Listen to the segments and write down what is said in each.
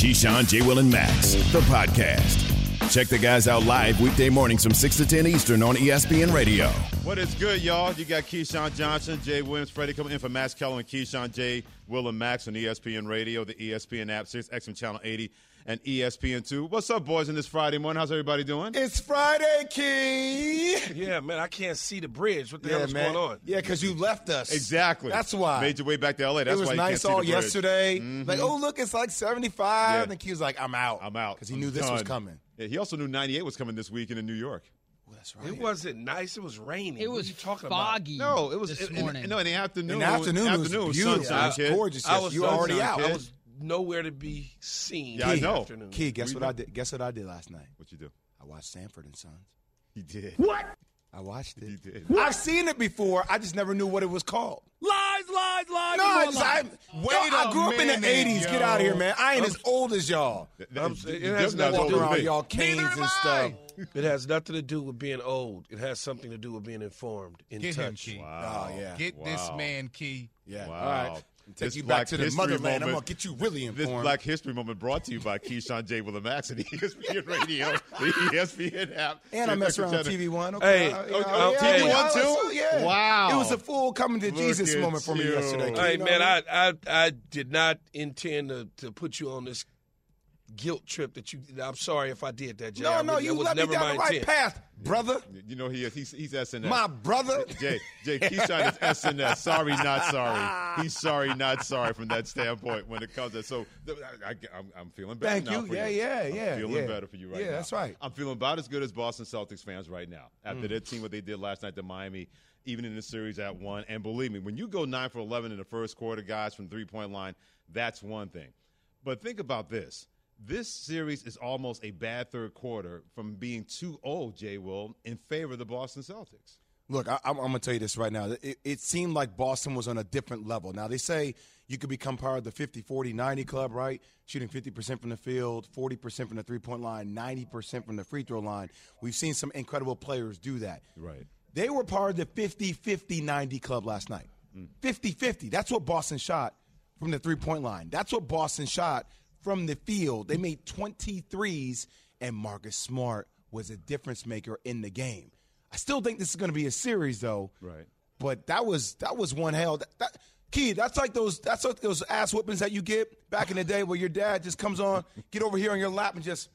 Keyshawn, J. Will, and Max, the podcast. Check the guys out live weekday mornings from 6 to 10 Eastern on ESPN Radio. What is good, y'all? You got Keyshawn Johnson, Jay Williams, Freddie coming in for Max Keller and Keyshawn, J. Will, and Max on ESPN Radio, the ESPN app, 6 XM Channel 80, and E ESPN2. What's up, boys, in this Friday morning? How's everybody doing? It's Friday, Key. Yeah, man, I can't see the bridge. What the Yeah, hell is man. going on? Yeah, because you left us. Exactly. That's why. Made your way back to LA. That's it was why you can't nice all the bridge. Mm-hmm. yesterday. Like, oh, look, it's like 75. Yeah. And Key was like, I'm out. I'm out. Because he I'm knew this was coming. Yeah, he also knew 98 was coming this weekend in New York. Oh, that's right. It wasn't nice. It was raining. It was talking foggy. No, it was this in, in- morning. no in the afternoon. In the afternoon, it was afternoon, beautiful. sunshine, It was kid. gorgeous. about? I was you were already sunshine, out. Kid. I was nowhere to be seen. Yeah, I this know. afternoon. Key, guess We what I did? Guess what I did last night? What you do? I watched Sanford and Sons. He did. What? I watched it. He did. I've seen it before. I just never knew what it was called. Lies, lies, lies. No, I, more just, I, lies. Yo, I grew up in the 80s. Get out of here, man. I ain't as old as y'all. I'm it has nothing to do old around as me. y'all canes and stuff. It has nothing to do with being old. It has something to do with being informed, in Get him, touch. Key. Wow. Oh, yeah. Get this man, Key. Yeah. Wow. All right. Take This you Black back to the History motherland. I'm going to get you really informed. This. Black History Moment brought to you by Keyshawn J. Will and Max ESPN Radio, the ESPN app. And I mess around with Channel- TV One. Okay. Hey, uh, okay, yeah, okay. yeah, TV1 yeah, too? Yeah. Wow. It was a full coming to Look Jesus at moment for me yesterday. Hey, You know man, I, I I did not intend to, to put you on this guilt trip that you. I'm sorry if I did that, Jay. No, I no, really- you that was led me down the right intent. path, brother. You know he is. He's, he's SNS. My brother. Jay, Jay, Keyshawn is SNS. Sorry, not sorry. He's sorry, not sorry from that standpoint when it comes to. So th- I, am I'm feeling better Thank now you. for Yeah, you. yeah, I'm yeah, feeling yeah. better for you right Yeah, now. Yeah, that's right. I'm feeling about as good as Boston Celtics fans right now Mm. after their team what they did last night to Miami, even in the series at one. And believe me, when you go nine for 11 in the first quarter, guys from three point line, that's one thing. But think about this. This series is almost a bad third quarter from being too old, Jay Will, in favor of the Boston Celtics. Look, I, I'm, I'm going to tell you this right now. It, it seemed like Boston was on a different level. Now, they say you could become part of the 50, 40, 90 club, right? Shooting 50% from the field, 40% from the three point line, 90% from the free throw line. We've seen some incredible players do that. Right. They were part of the 50, 50, 90 club last night. Mm. 50 50. That's what Boston shot from the three point line. That's what Boston shot from the field. They made 23s, and Marcus Smart was a difference maker in the game. I still think this is going to be a series, though. Right. But that was that was one hell. That, that key. That's like those. That's like those ass whippings that you get back in the day, where your dad just comes on, get over here on your lap, and just.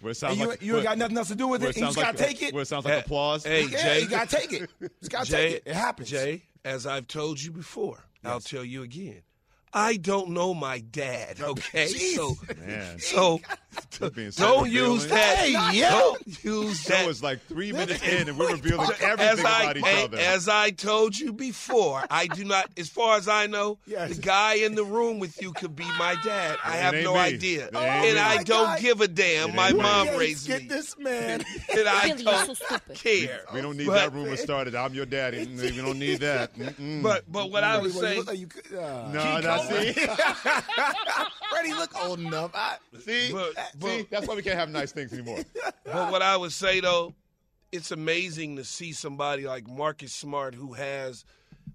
Where it sounds you, like, you ain't got nothing else to do with where it. you just like- gotta take it. Where it sounds like Hey, applause. hey, yeah, Jay. you gotta take it. Just gotta Jay, take it. It happens. Jay, as I've told you before, I'll tell you again. I don't know my dad, okay? So, Man. so You're being so don't revealing. use that. Hey, yeah. Don't use Show that. was like three minutes in, and we're revealing everything I, about each hey, other. as I told you before, I do not. As far as I know, Yes. the guy in the room with you could be my dad. I have no me. idea, It and. I don't God. give a damn. It My ain't me. mom Yes, raised get me, this man. and I really, don't stupid. care. we don't need But- that rumor started. I'm your daddy. We don't need that. Mm-mm. But but what I was what, you saying, look like you could- uh, no, no, see, Freddie look old enough. I, see, But- see, that's why we can't have nice things anymore. But what I would say though, it's amazing to see somebody like Marcus Smart who has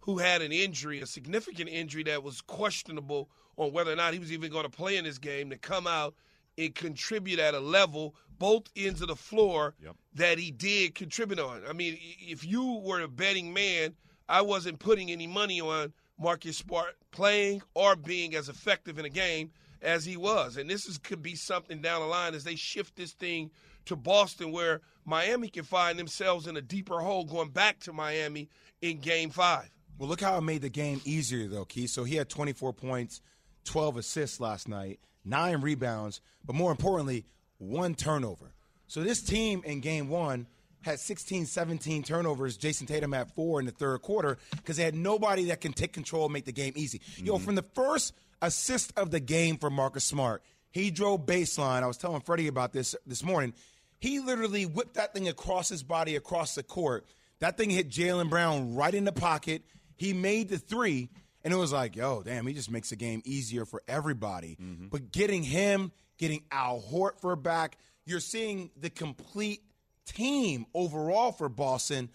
who had an injury, a significant injury that was questionable on whether or not he was even going to play in this game to come out and contribute at a level both ends of the floor Yep. that he did contribute on. I mean, if you were a betting man, I wasn't putting any money on Marcus Smart playing or being as effective in a game as he was. And this is could be something down the line as they shift this thing to Boston where Miami can find themselves in a deeper hole going back to Miami in game five. Well, look how it made the game easier, though, Keith. So he had 24 points, 12 assists last night, nine rebounds, but more importantly, one turnover. So this team in game one had 16, 17 turnovers. Jayson Tatum had four in the third quarter because they had nobody that can take control and make the game easy. Yo, mm-hmm. from the first assist of the game for Marcus Smart, he drove baseline. I was telling Freddie about this this morning. He literally whipped that thing across his body, across the court. That thing hit Jaylen Brown right in the pocket. He made the three, and it was like, yo, damn, he just makes the game easier for everybody. Mm-hmm. But getting him, getting Al Horford back, you're seeing the complete team overall for Boston.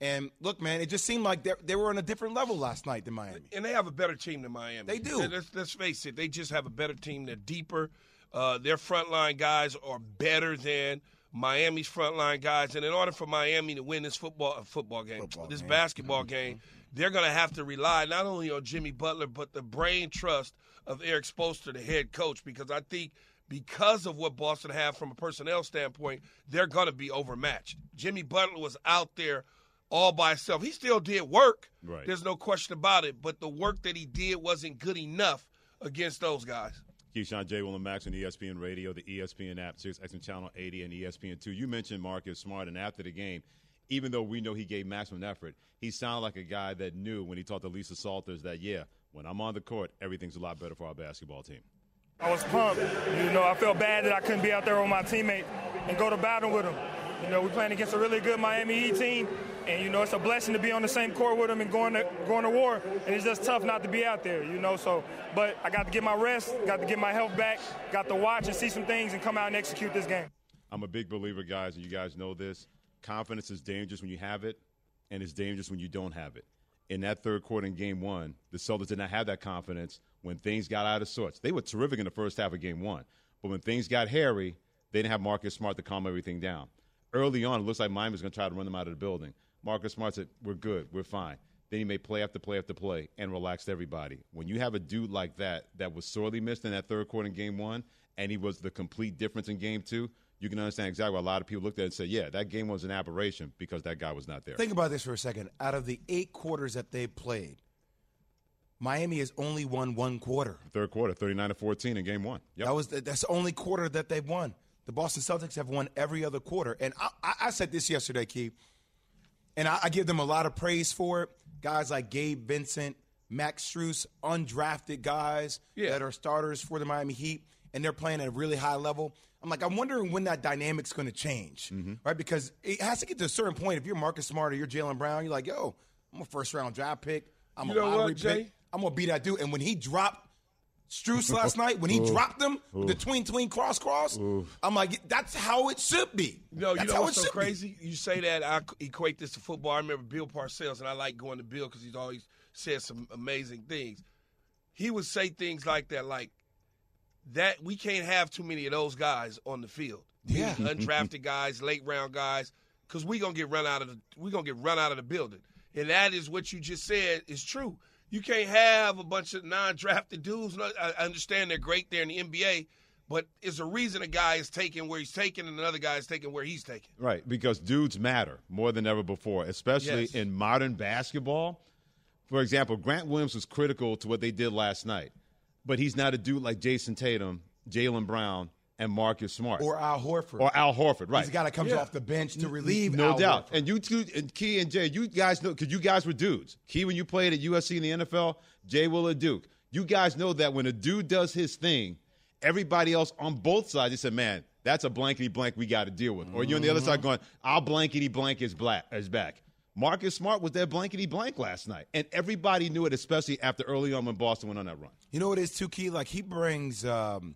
And look, man, it just seemed like they were on a different level last night than Miami. And they have a better team than Miami. They do. Let's, let's face it, they just have a better team. They're deeper. Uh, their frontline guys are better than Miami's frontline guys. And in order for Miami to win this football uh, football game, football this game. basketball mm-hmm. game, they're going to have to rely not only on Jimmy Butler but the brain trust of Erik Spoelstra, the head coach, because I think because of what Boston have from a personnel standpoint, they're going to be overmatched. Jimmy Butler was out there all by himself. He still did work. Right. There's no question about it. But the work that he did wasn't good enough against those guys. Keyshawn J. Will and Max on ESPN Radio, the ESPN app, Sirius XM Channel 80, and ESPN 2. You mentioned Marcus Smart, and after the game, even though we know he gave maximum effort, he sounded like a guy that knew when he talked to Lisa Salters that, yeah, when I'm on the court, everything's a lot better for our basketball team. I was pumped. You know, I felt bad that I couldn't be out there with my teammate and go to battle with him. You know, we're playing against a really good Miami team, and you know it's a blessing to be on the same court with them and going to going to war. And it's just tough not to be out there, you know. So, but I got to get my rest, got to get my health back, got to watch and see some things and come out and execute this game. I'm a big believer, guys, and you guys know this. Confidence is dangerous when you have it, and it's dangerous when you don't have it. In that third quarter in Game One, the Celtics did not have that confidence when things got out of sorts. They were terrific in the first half of Game One, but when things got hairy, they didn't have Marcus Smart to calm everything down early on, it looks like Miami's going to try to run them out of the building. Marcus Smart said, "We're good, we're fine." Then he made play after play after play and relaxed everybody. When you have a dude like that that was sorely missed in that third quarter in Game One, and he was the complete difference in Game Two, you can understand exactly why a lot of people looked at it and said, "Yeah, that game was an aberration because that guy was not there." Think about this for a second. Out of the eight quarters that they played, Miami has only won one quarter. Third quarter, thirty-nine to fourteen in Game One. Yep. That was the, that's the only quarter that they've won. The Boston Celtics have won every other quarter. And I, I, I said this yesterday, Key, and I, I, give them a lot of praise for it. Guys like Gabe Vincent, Max Strus, undrafted guys yeah. that are starters for the Miami Heat, and they're playing at a really high level. I'm like, I'm wondering when that dynamic's going to change, mm-hmm. right? Because it has to get to a certain point. If you're Marcus Smart or you're Jaylen Brown, you're like, yo, I'm a first round draft pick. I'm you a lottery what, pick. I'm gonna be that dude. And when he dropped Strus last night when he dropped them, the tween tween cross cross. Oof. I'm like, that's how it should be. No, that's you know what's so crazy? Be. You say that I equate this to football. I remember Bill Parcells, and I like going to Bill because he's always said some amazing things. He would say things like that, like that. We can't have too many of those guys on the field. Yeah, undrafted guys, late round guys, because we gonna get run out of the we gonna get run out of the building, and that is what you just said is true. You can't have a bunch of non-drafted dudes. I understand they're great there in the NBA, but it's a reason a guy is taking where he's taking and another guy is taking where he's taking. Right, because dudes matter more than ever before, especially yes. in modern basketball. For example, Grant Williams was critical to what they did last night, but he's not a dude like Jayson Tatum, Jaylen Brown, and Marcus Smart. Or Al Horford. Or Al Horford, right. He's got to come yeah. off the bench to relieve No Al doubt. Horford. And you two, and Key and Jay, you guys know, because you guys were dudes. Key, when you played at USC in the NFL, Jay Will Duke. You guys know that when a dude does his thing, everybody else on both sides, they said, man, that's a blankety blank we got to deal with. Mm-hmm. Or you're on the other side going, our blankety blank is, black, is back. Marcus Smart was that blankety blank last night. And everybody knew it, especially after early on when Boston went on that run. You know what is too key? Like he brings um,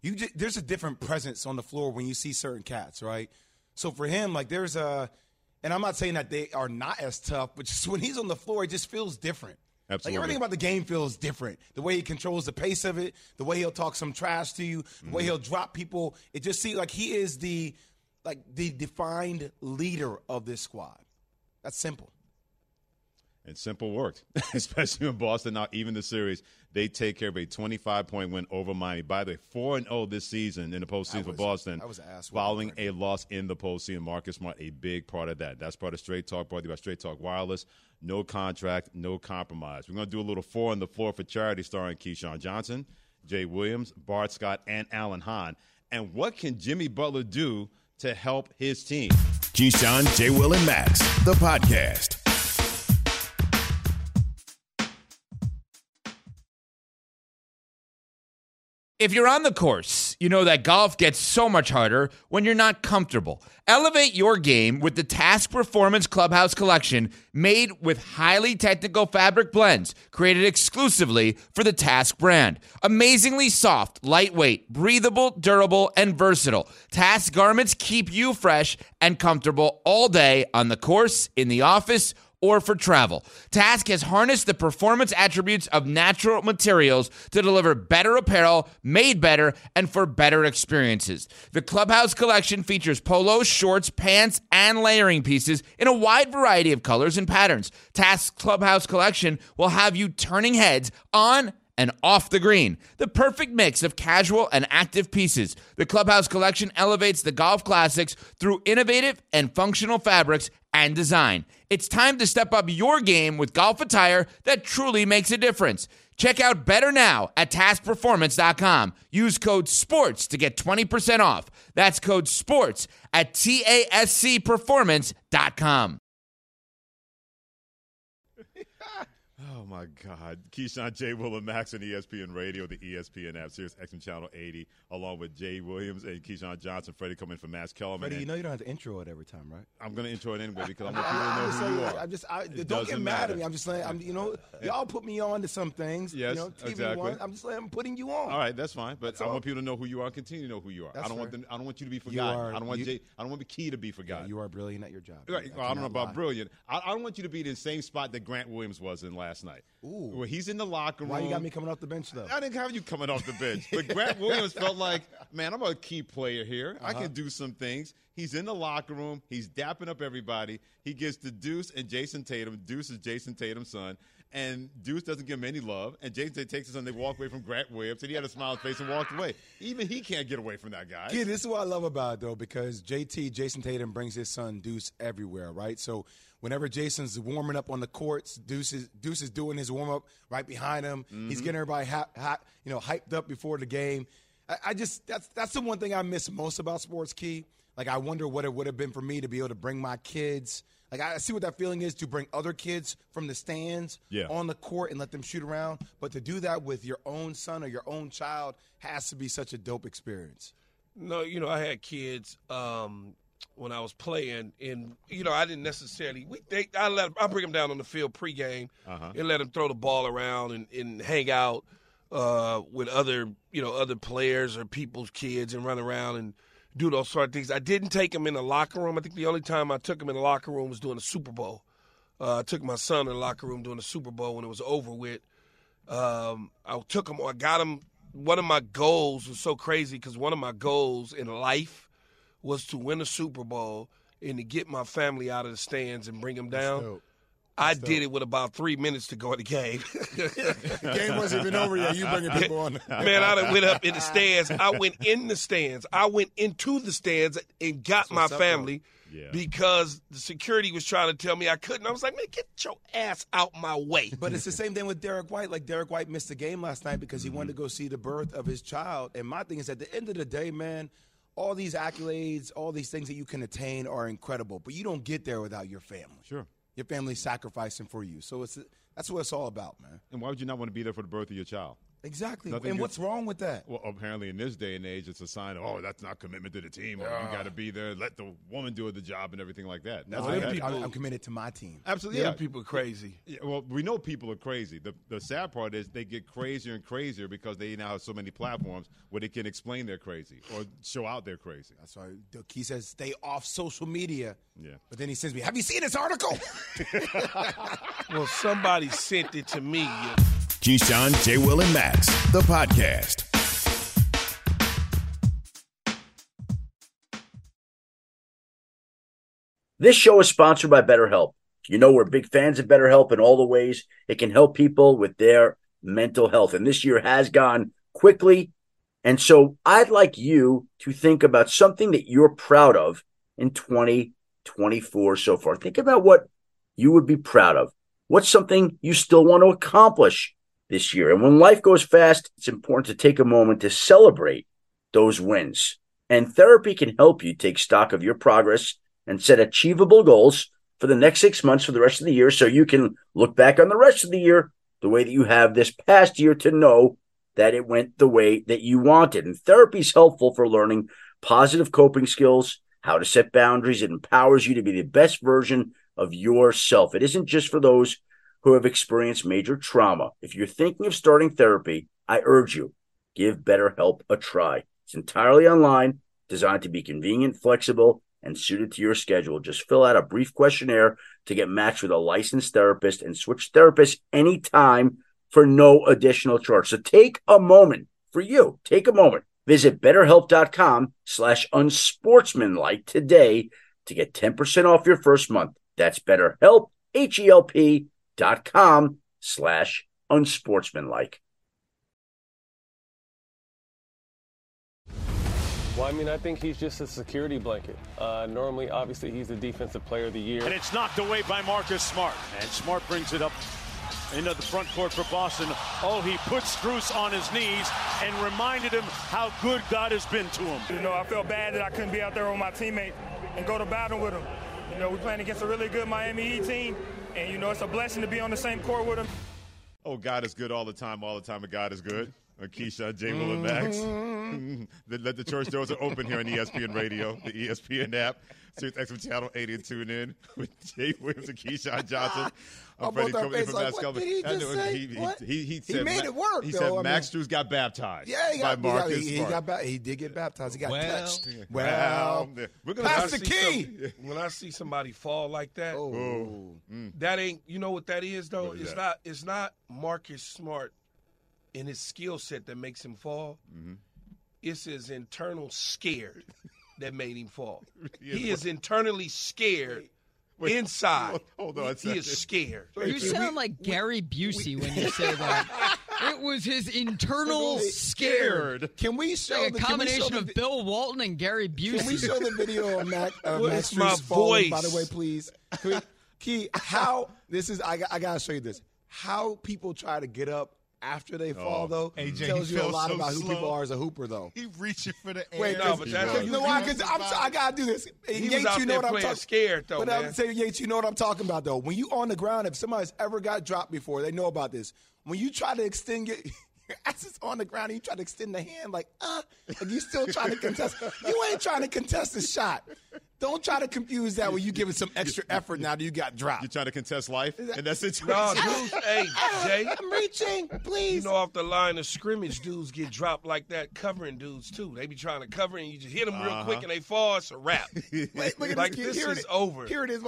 you just, there's a different presence on the floor when you see certain cats, right? So for him, like there's a, and I'm not saying that they are not as tough, but just when he's on the floor, it just feels different. Absolutely. Like everything about the game feels different. The way he controls the pace of it, the way he'll talk some trash to you, the mm-hmm. way he'll drop people. It just seems like he is the like the defined leader of this squad. That's simple. And simple worked, especially in Boston. Now, even the series, they take care of a 25 point win over Miami. By the way, 4 0 this season in the postseason for Boston. I was asked following a loss in the postseason. Marcus Smart, a big part of that. That's part of Straight Talk, brought to you by Straight Talk Wireless. No contract, no compromise. We're going to do a little four on the floor for charity starring Keyshawn Johnson, Jay Williams, Bart Scott, and Alan Hahn. And what can Jimmy Butler do to help his team? Keyshawn, Jay Will, and Max, the podcast. If you're on the course, you know that golf gets so much harder when you're not comfortable. Elevate your game with the Task Performance Clubhouse Collection made with highly technical fabric blends created exclusively for the Task brand. Amazingly soft, lightweight, breathable, durable, and versatile. Task garments keep you fresh and comfortable all day on the course, in the office, or for travel. Task has harnessed the performance attributes of natural materials to deliver better apparel, made better, and for better experiences. The Clubhouse collection features polos, shorts, pants, and layering pieces in a wide variety of colors and patterns. Task's Clubhouse collection will have you turning heads on and off the green. The perfect mix of casual and active pieces. The Clubhouse collection elevates the golf classics through innovative and functional fabrics and design. It's time to step up your game with golf attire that truly makes a difference. Check out Better Now at tascperformance.com. Use code SPORTS to get 20% off. That's code SPORTS at TASCperformance.com. Oh my God, Keyshawn J. Will and Max on ESPN Radio, the ESPN app, Sirius XM Channel 80, along with Jay Williams and Keyshawn Johnson. Freddie coming from Max Kellerman. Freddie, you know you don't have to intro it every time, right? I'm going to intro it anyway because I want people to know who you are. I'm just, I, don't get mad matter. at me. I'm just saying, I'm, you know, y'all put me on to some things. Yes, you know, TV exactly. one. I'm just saying, I'm putting you on. All right, that's fine. But That's I all. want people to know who you are and continue to know who you are. I don't want them, I don't want you to be forgotten. are- I don't want you- Jay, I don't want the Key to be Yeah, forgotten. you are brilliant at your job. Right. I I don't know about lie. brilliant. I, I don't want you to be in the same spot that Grant Williams was in last night. Ooh. Where he's in the locker room. Why you got me coming off the bench though? I didn't have you coming off the bench, but Grant Williams felt like, man, I'm a key player here. I Uh-huh. can do some things. He's in the locker room. He's dapping up everybody. He gets to Deuce and Jayson Tatum. Deuce is Jayson Tatum's son. And Deuce doesn't give him any love. And Jayson Tatum takes his son. They walk away from Grant Williams. And he had a smile on his face and walked away. Even he can't get away from that guy. Kid, this is what I love about it though, because JT, Jayson Tatum, brings his son Deuce everywhere, right? So whenever Jayson's warming up on the courts, Deuce is Deuce is doing his warm up right behind him. He's getting everybody hot, hot, you know, hyped up before the game. I, I just that's that's the one thing I miss most about sports key. Like I wonder what it would have been for me to be able to bring my kids. Like I see what that feeling is to bring other kids from the stands Yeah. on the court and let them shoot around. But to do that with your own son or your own child has to be such a dope experience. No, you know, I had kids um, when I was playing, and you know, I didn't necessarily. We, they, I let I bring him down on the field pregame Uh-huh. and let him throw the ball around and, and hang out uh, with other, you know, other players or people's kids and run around and do those sort of things. I didn't take him in the locker room. I think the only time I took him in the locker room was during the Super Bowl. Uh, I took my son in the locker room during the Super Bowl when it was over with. Um, I took him. I got him. One of my goals was so crazy because one of my goals in life was to win a Super Bowl and to get my family out of the stands and bring them down. dope. I did it with about three minutes to go in the game. game wasn't even over yet. You bringing people on. Man, I done went up in the stands. I went in the stands. I went into the stands and got my family Yeah. because the security was trying to tell me I couldn't. I was like, man, get your ass out my way. But it's the same thing with Derrick White. Like Derrick White missed the game last night because he wanted to go see the birth of his child. And my thing is, at the end of the day, man, all these accolades, all these things that you can attain are incredible. But you don't get there without your family. Sure. Your family's sacrificing for you. So it's that's what it's all about, man. And why would you not want to be there for the birth of your child? Exactly. Nothing and what's wrong with that? Well, apparently in this day and age, it's a sign of oh, that's not commitment to the team. Or you got to be there, let the woman do the job and everything like that. That's No, what I, that- people- am committed to my team. absolutely. Yeah, Yeah. people are crazy. Yeah, well, we know people are crazy. The the sad part is they get crazier and crazier because they now have so many platforms where they can explain they're crazy or show out they're crazy. That's why he says stay off social media. Yeah. But then he sends me, "Have you seen this article?" Well, somebody sent it to me. Keyshawn, J. Will, and Max, the podcast. This show is sponsored by BetterHelp. You know, we're big fans of BetterHelp in all the ways it can help people with their mental health. And this year has gone quickly. And so I'd like you to think about something that you're proud of in 2024 so far. Think about what you would be proud of. What's something you still want to accomplish this year? And when life goes fast, it's important to take a moment to celebrate those wins. And therapy can help you take stock of your progress and set achievable goals for the next six months for the rest of the year so you can look back on the rest of the year the way that you have this past year to know that it went the way that you wanted. And therapy is helpful for learning positive coping skills, how to set boundaries. It empowers you to be the best version of yourself. It isn't just for those who have experienced major trauma. If you're thinking of starting therapy, I urge you, give BetterHelp a try. It's entirely online, designed to be convenient, flexible, and suited to your schedule. Just fill out a brief questionnaire to get matched with a licensed therapist and switch therapists anytime for no additional charge. So take a moment for you. Take a moment. Visit betterhelp.com slash unsportsmanlike today to get 10% off your first month. That's betterhelp, H-E-L-P dot com slash unsportsmanlike. Well, I mean, I think he's just a security blanket. Uh, normally, obviously, he's the defensive player of the year. And it's knocked away by Marcus Smart. And Smart brings it up into the front court for Boston. Oh, he put Strus on his knees and reminded him how good God has been to him. You know, I felt bad that I couldn't be out there with my teammate and go to battle with him. You know, we're playing against a really good Miami Heat team, and, you know, it's a blessing to be on the same court with him. Oh, God is good all the time, all the time, and God is good. Keyshawn, J. Will, and Max. Let the church doors are open here on ESPN Radio, the ESPN app. Sirius XM Channel 80 and tune in with Jay Williams and Keyshawn Johnson. I'm both our face like, what did he just say? He, he, What? he, he, He said made it work, He though, said I Max mean- Strus got baptized Yeah, he got, by Marcus he, got, he, got ba- he did get baptized. He got Well, touched. Well, Well, we're gonna pass the key. some- when I see somebody fall like that, Oh. Mm. that ain't you know what that is though. What is it's that? not it's not Marcus Smart in his skill set that makes him fall. Mm-hmm. It's his internal scared that made him fall. He is he is internally scared inside. hold on he, he is second. scared. You sound like Gary Busey when you say that. It was his internal scared. Can we show Like a the can show combination the of vi- Bill Walton and Gary Busey? Can we show the video of Mac, of What Max is my Strus falling, By the way, please. Can we, Key, how this is? I, I gotta show you this. How people try to get up after they oh. fall, though, AJ, tells you a lot so about who people are as a hooper, though. He reaching for the air. Wait, No, 'cause- but that's- because you know why? Because I'm, I gotta do this. He was Yates, out you know there what I'm talking. scared, though, But man. I'm saying, Yates, you know what I'm talking about, though. When you on the ground, if somebody's ever got dropped before, they know about this. When you try to extend your your ass is on the ground and you try to extend the hand, like, uh, like you still trying to contest. You ain't trying to contest the shot. Don't try to confuse that when you giving some extra effort now that you got dropped. You're trying to contest life in that situation? No, dudes, hey, Jay. I'm reaching, please. You know, off the line of scrimmage, dudes get dropped like that, covering dudes too. They be trying to cover, and you just hit them real Uh-huh. quick, and they fall. It's a wrap. Wait, look at like this, kid. this Here is it over. Here it is.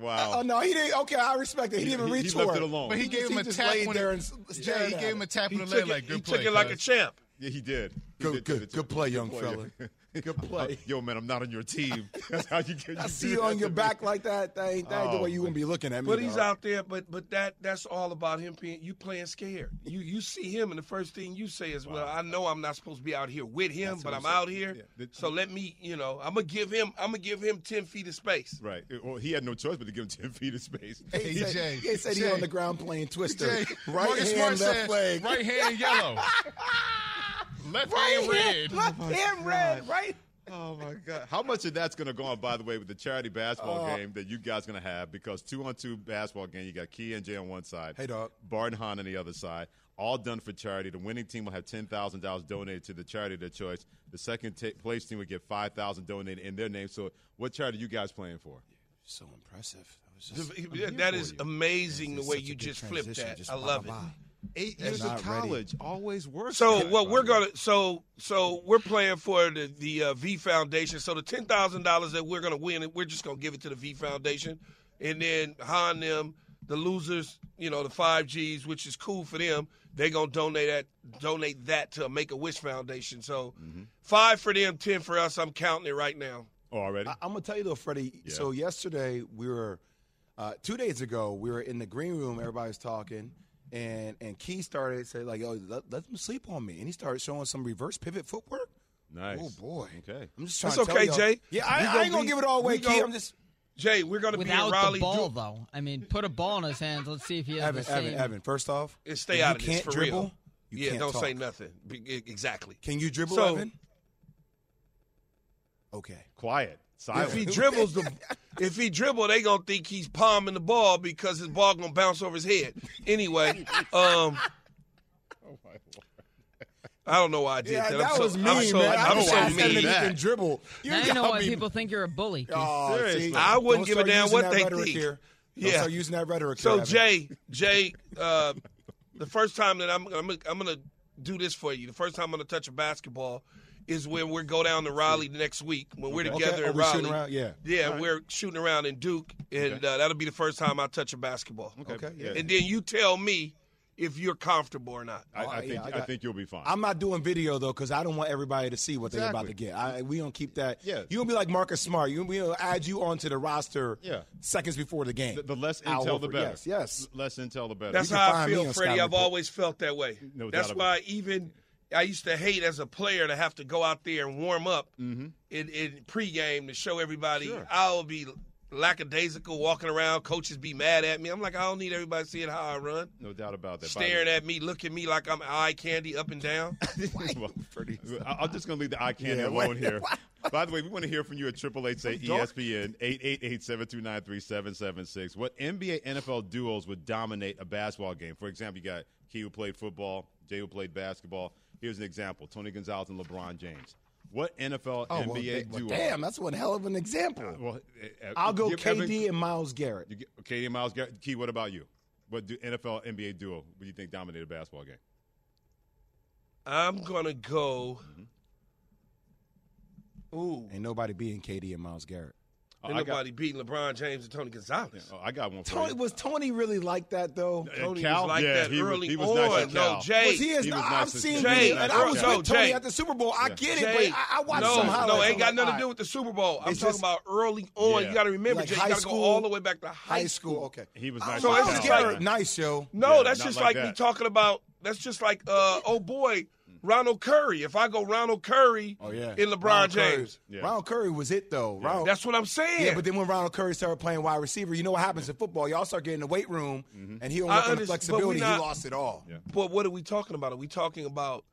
My, uh, uh, Wow. oh no, he didn't. Okay, I respect it. He didn't He- reach he for left it. it alone. But he gave him a tap laid on there it. and Yeah, he gave him a tap He on the took leg it, like he good took play. it like a champ. Yeah, he did. He Good- did- good- did- good play, young play, fella. yeah. Good play. Yo, man, I'm not on your team. That's how you get. I you see you on to your me. back like that. That ain't, that ain't the Oh, way you wouldn't be looking at me. But he's dog. out there. But but that that's all about him being you playing scared. You you see him, and the first thing you say is, "Well, I know I'm not supposed to be out here with him, That's but I'm I'm out here. Yeah. So let me, you know, I'm gonna give him I'm gonna give him ten feet of space. Right. Well, he had no choice but to give him 10 feet of space. He said, Jay, he said he on the ground playing twister. Jay, right Marcus hand, Smart left said, leg. Right hand yellow. Left hand red. Left hand red. Right. Oh my God! How much of that's going to go on? By the way, with the charity basketball Uh, game that you guys going to have, because two on two basketball game, you got Key and Jay on one side, Hey, dog. Bart and Hahn on the other side. All done for charity. The winning team will have ten thousand dollars donated to the charity of their choice. The second ta place team will get five thousand donated in their name. So, what charity are you guys playing for? So impressive. That was just, Yeah, that is amazing the way you just flipped that. Just I blah, love blah, it. Blah. Eight That's years of not ready. college always works. So for what by we're gonna so so we're playing for the the uh, V Foundation. So the ten thousand dollars that we're gonna win, we're just gonna give it to the V Foundation, and then Hahn them the losers, you know, the five Gs, which is cool for them. They're gonna donate that donate that to a Make a Wish Foundation. So Mm-hmm. five for them, ten for us. I'm counting it right now. Oh, already? I, I'm gonna tell you though, Freddie. Yeah. So yesterday we were, uh, two days ago we were in the green room. Everybody was talking, and and Key started say like, "Yo, let, let them sleep on me," and he started showing some reverse pivot footwork. nice. Oh boy. Okay. I'm just trying That's to okay, tell Jay. Yeah, I, I ain't gonna be- give it all away, Key. gonna- I'm just Jay, we're gonna be in Without Raleigh. the ball, do- though. I mean, put a ball in his hands. Let's see if he has Evan, the same. Evan, Evan. First off, and stay out you of this can't for dribble, real. You yeah, can't don't talk. say nothing. Be- Exactly. Can you dribble, So- Evan? Okay. Quiet. If he dribbles the, if he dribble, they gonna think he's palming the ball because his ball gonna bounce over his head. Anyway, um, I don't know why I did Yeah, that. that I'm so, was I'm so, man. I I'm just so asked that mean. if can dribble. now you know why me- people think you're a bully. Keith. Oh, Seriously. I wouldn't give a damn what they think. Here. Don't Yeah. start using that rhetoric. So here, Jay, Jay, uh, the first time that I'm, I'm, I'm gonna do this for you. The first time I'm gonna touch a basketball is when we go down to Raleigh next week when we're Okay. together Oh, in Raleigh. shooting around? Yeah. yeah, we're shooting around in Duke, and uh, that'll be the first time I touch a basketball. Okay, yeah. And then you tell me if you're comfortable or not. I, Oh, I think I I, got- think you'll be fine. I'm not doing video though because I don't want everybody to see what they're about to get. I, we don't keep that. Yeah. you gonna be like Marcus Smart. You we gonna add you onto the roster. Yeah. seconds before the game. the, the less Al intel, the Horford, better. Yes, yes. Less intel, the better. That's how I feel, on Freddie. I've always felt that way. No That's doubt why even I used to hate as a player to have to go out there and warm up in, in pregame to show everybody Mm-hmm. Sure. I'll be lackadaisical walking around. Coaches be mad at me. I'm like, I don't need everybody seeing how I run. no doubt about that. Staring at me, looking at me like I'm eye candy up and down. well, I- I'm just going to leave the eye candy Yeah, alone here. By the way, we want to hear from you at Triple Eight say E ESPN eight eight eight seven two nine three seven seven six. What NBA NFL duos would dominate a basketball game? For example, you got Key who played football, Jay who played basketball. Here's an example: Tony Gonzalez and LeBron James. What NFL Oh, well, NBA they- well, duo? damn, that's one hell of an example. Well, uh, uh, I'll go KD Evan- and Myles Garrett. You get, KD and Myles Garrett. Key, what about you? What do NFL NBA duo would you think dominated a basketball game? I'm gonna go. Mm-hmm. Ooh, Ain't nobody beating KD and Myles Garrett. Ain't Oh, I got- nobody beating LeBron James and Tony Gonzalez. Oh, I got one for Tony you. was Tony really like that though? Uh, Tony Cal? was like Yeah, that he was- early he was on. nice no, Jay. Was he as He was I've nice to seen see. video, Jay, and I was no, with Tony Jay. at the Super Bowl. I get it, Jay, but I, I watched no, some no, highlights. ain't got I'm nothing to do with the Super Bowl. I'm It's talking just- about early on. Yeah. You got to remember, Like Jay. You got to go all the way back to high, high school. Okay. He was nice. So to it's just like- nice yo. No, that's just like like, me talking about. That's just like, uh, oh boy, Ronald Curry. If I go Ronald Curry Oh yeah. in LeBron Ronald James, Yeah. Ronald Curry was it though. Ronald, that's what I'm saying. yeah, but then when Ronald Curry started playing wide receiver, you know what happens in football? Y'all start getting the weight room, mm-hmm. and he don't I work on the understand, but we flexibility. not- he lost it all. Yeah. But what are we talking about? Are we talking about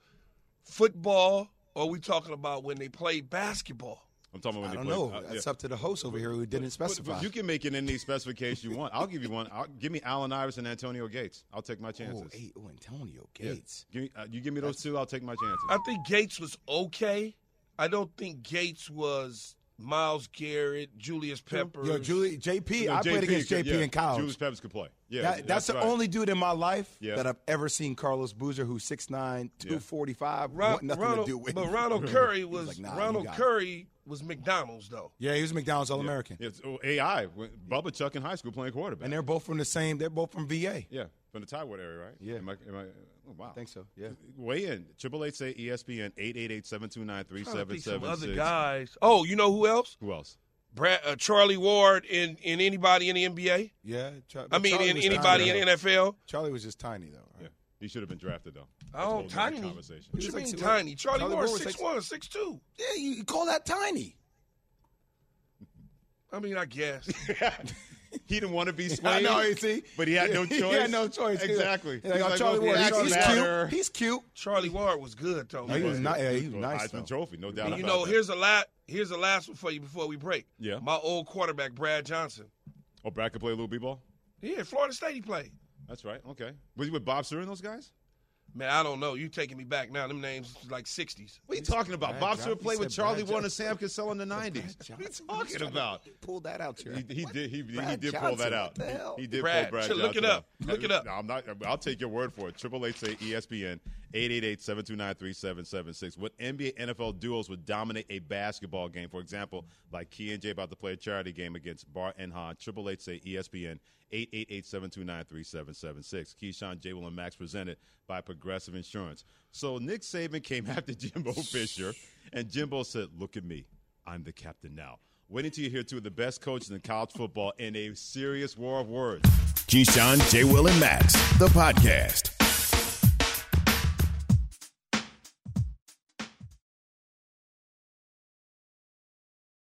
football, or are we talking about when they play basketball? I'm talking about I don't know. uh, That's yeah. up to the host over here who didn't But- specify. but you can make it any specification you want. I'll give you one. I'll, give me Allen Iverson and Antonio Gates. I'll take my chances. oh, hey, oh, Antonio Yeah. Gates. Give me, uh, you give me those two, I'll take my chances. I think Gates was okay. I don't think Gates was Myles Garrett, Julius Peppers. Yo, Julie, JP, I played against could- JP yeah, in college. Julius Peppers could play. Yeah, That- that's, the right. only dude in my life Yeah. that I've ever seen Carlos Boozer, who's 6'9", 245, Ron- want nothing Ronald, to do with. But Ronald Curry was like, nah, Ronald it. Curry was McDonald's though. Yeah, he was McDonald's All American, Yeah, it's- oh, AI, when- Bubba Chuck in high school playing quarterback. and they're both from the same. They're both from VA. yeah, from the Tidewater area, right? Yeah. Am I, am I, oh, wow. I think so. Yeah. Weigh in. Triple eight say E ESPN eight eight eight seven two nine three Trying to seven think some seven other guys. Oh, you know who else? Who else? Brad, uh, Charlie Ward in, in anybody in the NBA? Yeah. Char- I mean, Charlie in anybody tiny, in though. NFL? Charlie was just tiny though. Right? Yeah, he should have been drafted though. I That's a whole don't nother tiny. Conversation. What He you was mean like- tiny? Charlie, Charlie Ward Ward was six like- one, six two. Yeah, you, you call that tiny? I mean, I guess. He didn't want to be I know. You see, But he had no choice. He had no choice. Exactly. He's like, oh, like, Charlie Ward, he's, he's cute. He's cute. Charlie Ward was good though. Oh, he was not. Yeah, he was Well, nice. Heisman though. Trophy, no doubt And about you know, that. here's a lot. Here's the last one for you before we break. Yeah. My old quarterback, Brad Johnson. Oh, Brad could play a little b-ball. Yeah, Florida State he played. That's right. Okay. Was he with Bob Sura and those guys? Man, I don't know. You taking me back now? Them names like '60s. What are you talking about? Brad Bob Johnson- Sir he played with Charlie Brad Warren and Sam Cassell in the '90s. What are you Johnson. talking about? Pull that out, here. He, he did. He, he did pull Johnson, that what out. the hell? He did Brad, pull Brad shit, look it Johnson up. Look it up. No, I'm not. I'll take your word for it. Triple eight say ESPN eight eight eight seven two nine three seven seven six. What NBA NFL duos would dominate a basketball game? For example, like Key and Jay about to play a charity game against Bart and Hahn. Triple eight say ESPN eight eight eight seven two nine three seven seven six. Keyshawn, J. Will, and Max presented by Progressive Insurance. So Nick Saban came after Jimbo Fisher, and Jimbo said, "Look at me, I'm the captain now." Wait until you hear two of the best coaches in college football in a serious war of words. Keyshawn, J. Will, and Max, the podcast.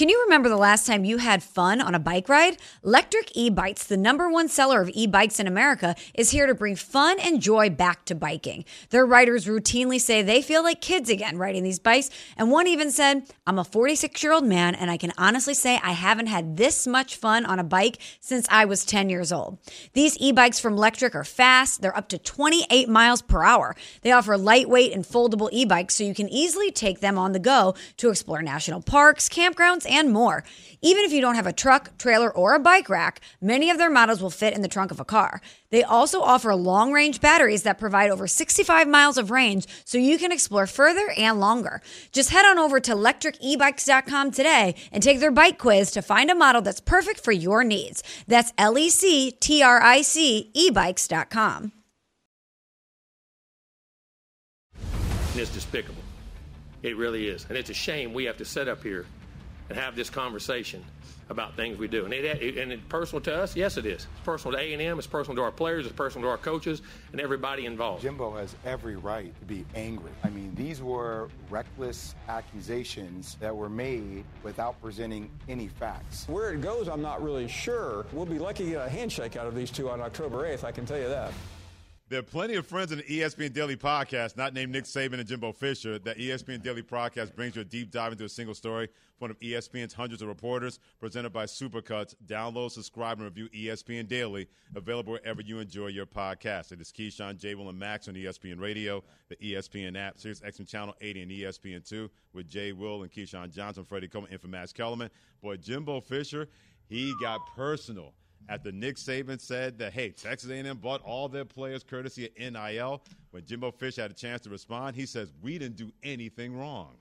Can you remember the last time you had fun on a bike ride? Lectric E-Bikes, the number one seller of e-bikes in America, is here to bring fun and joy back to biking. Their riders routinely say they feel like kids again riding these bikes, and one even said, "I'm a 46-year-old man and I can honestly say I haven't had this much fun on a bike since I was 10 years old." These e-bikes from Lectric are fast, they're up to 28 miles per hour. They offer lightweight and foldable e-bikes so you can easily take them on the go to explore national parks, campgrounds, and more. Even if you don't have a truck, trailer, or a bike rack, many of their models will fit in the trunk of a car. They also offer long range batteries that provide over 65 miles of range so you can explore further and longer. Just head on over to lectricebikes.com today and take their bike quiz to find a model that's perfect for your needs. That's L E C T R I C ebikes.com. It's despicable. It really is. And it's a shame we have to set up here and have this conversation about things we do. And, it, and it's personal to us? Yes, it is. It's personal to A&M. It's personal to our players. It's personal to our coaches and everybody involved. Jimbo has every right to be angry. I mean, these were reckless accusations that were made without presenting any facts. Where it goes, I'm not really sure. We'll be lucky to get a handshake out of these two on October 8th, I can tell you that. There are plenty of friends in the ESPN Daily Podcast, not named Nick Saban and Jimbo Fisher. That ESPN Daily Podcast brings you a deep dive into a single story. from One of ESPN's hundreds of reporters, presented by Supercuts. Download, subscribe, and review ESPN Daily, available wherever you enjoy your podcast. It is Keyshawn, J. Will, and Max on ESPN Radio, the ESPN app, Sirius XM Channel 80, and ESPN 2 with Jay Will and Keyshawn Johnson, Freddie Coleman, and for Max Kellerman. Boy, Jimbo Fisher, he got personal after Nick Saban said that, hey, Texas A&M bought all their players courtesy of NIL. When Jimbo Fish had a chance to respond, he says, we didn't do anything wrong.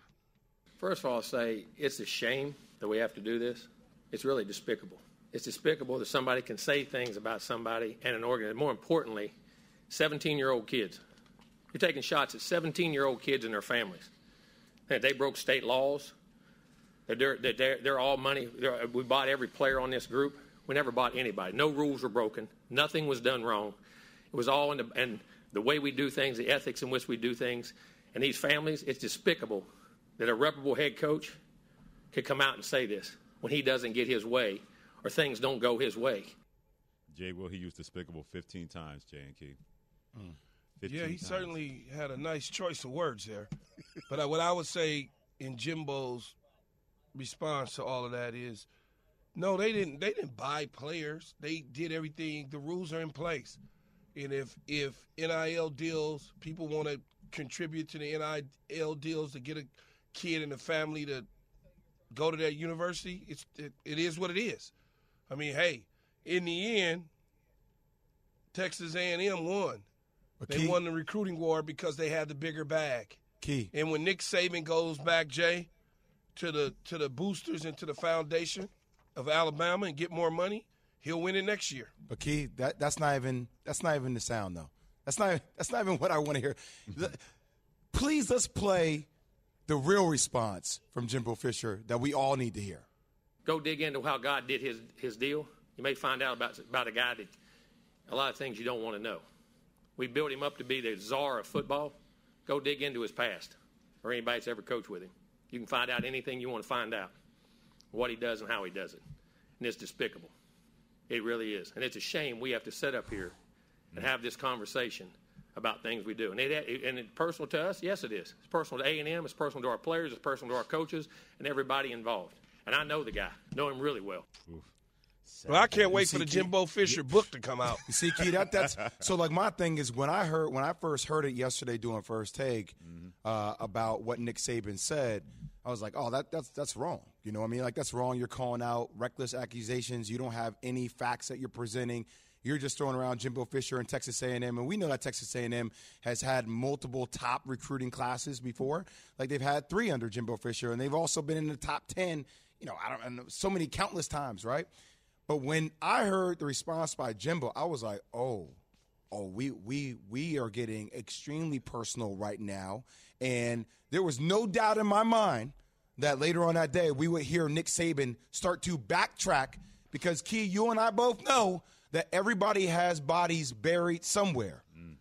First of all, I'll say it's a shame that we have to do this. It's really despicable. It's despicable that somebody can say things about somebody and an organization. More importantly, 17-year-old kids. You're taking shots at 17-year-old kids and their families. They broke state laws. They're, they're, they're all money. They're, we bought every player on this group. We never bought anybody. No rules were broken. Nothing was done wrong. It was all in the, and the way we do things, the ethics in which we do things. And these families, it's despicable that a reputable head coach could come out and say this when he doesn't get his way or things don't go his way. Jay Will, he used despicable 15 times, Jay and Key. Mm. Yeah, he times. certainly had a nice choice of words there. but what I would say in Jimbo's response to all of that is – no, they didn't. They didn't buy players. They did everything. The rules are in place, and if if NIL deals, people want to contribute to the NIL deals to get a kid and a family to go to that university. It's it, it is what it is. I mean, hey, in the end, Texas A&M won. But they key, won the recruiting war because they had the bigger bag. Key. And when Nick Saban goes back, Jay, to the to the boosters and to the foundation of Alabama and get more money, he'll win it next year. But Key, that that's not even that's not even the sound though. That's not that's not even what I want to hear. Please let's play the real response from Jimbo Fisher that we all need to hear. Go dig into how God did his his deal. You may find out about about a guy that a lot of things you don't want to know. We built him up to be the czar of football. Go dig into his past or anybody that's ever coached with him. You can find out anything you want to find out what he does and how he does it. And it's despicable. It really is. And it's a shame we have to sit up here and have this conversation about things we do. And, it, and it's personal to us? Yes, it is. It's personal to A&M. It's personal to our players. It's personal to our coaches and everybody involved. And I know the guy. Know him really well. Well, I can't wait for the Jimbo Fisher book to come out. You see, Key, that, that's so. Like my thing is when I heard when I first heard it yesterday doing first take mm-hmm. uh, about what Nick Saban said, I was like, oh, that that's that's wrong. You know what I mean? Like that's wrong. You're calling out reckless accusations. You don't have any facts that you're presenting. You're just throwing around Jimbo Fisher and Texas A&M, and we know that Texas A&M has had multiple top recruiting classes before. Like they've had three under Jimbo Fisher, and they've also been in the top ten. You know, I don't know so many countless times, right? But when I heard the response by Jimbo, I was like, oh, oh, we we we are getting extremely personal right now, and there was no doubt in my mind that later on that day we would hear Nick Saban start to backtrack because Key, you and I both know that everybody has bodies buried somewhere. Mm.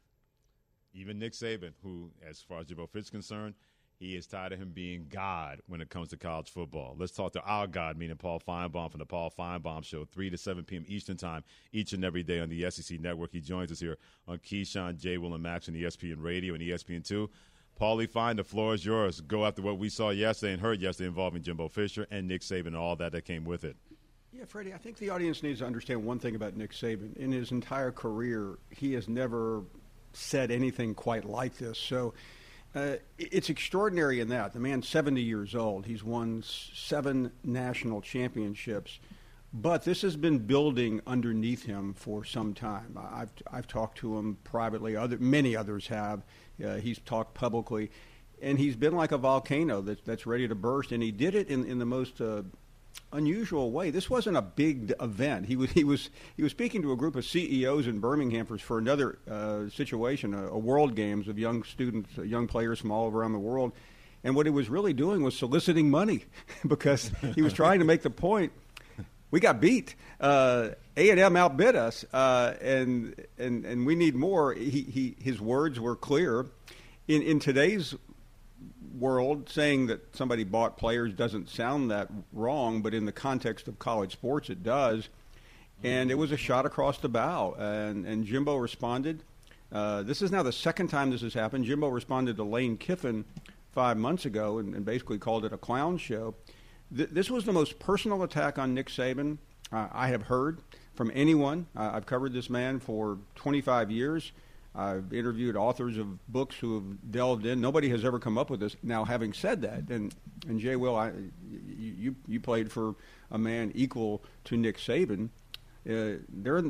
Even Nick Saban, who, as far as Jimbo Fish is concerned, He is tired of him being God when it comes to college football. Let's talk to our God, meaning Paul Finebaum from the Paul Finebaum Show, 3 to 7 p.m. Eastern Time, each and every day on the SEC Network. He joins us here on Keyshawn, J. Will, and Max on ESPN Radio and ESPN2. Paulie Fine, the floor is yours. Go after what we saw yesterday and heard yesterday involving Jimbo Fisher and Nick Saban and all that that came with it. Yeah, Freddie, I think the audience needs to understand one thing about Nick Saban. In his entire career, he has never said anything quite like this. So uh, it's extraordinary in that. The man's 70 years old. He's won seven national championships. But this has been building underneath him for some time. I've, I've talked to him privately. Other, many others have. Uh, he's talked publicly. And he's been like a volcano that's, that's ready to burst. And he did it in, in the most uh, unusual way. This wasn't a big event. He was he was he was speaking to a group of CEOs in Birmingham for, for another uh, situation, a, a, World Games of young students, uh, young players from all around the world. And what he was really doing was soliciting money because he was trying to make the point. We got beat. Uh, A and M outbid us, uh, and and and we need more. He, he his words were clear. In in today's world, saying that somebody bought players doesn't sound that wrong, but in the context of college sports, it does. And it was a shot across the bow, and, and Jimbo responded. Uh, this is now the second time this has happened. Jimbo responded to Lane Kiffin five months ago and, and basically called it a clown show. Th- this was the most personal attack on Nick Saban uh, I have heard from anyone. Uh, I've covered this man for 25 years. I've interviewed authors of books who have delved in. Nobody has ever come up with this. Now, having said that, and and Jay Will, I, you you played for a man equal to Nick Saban. Uh, there,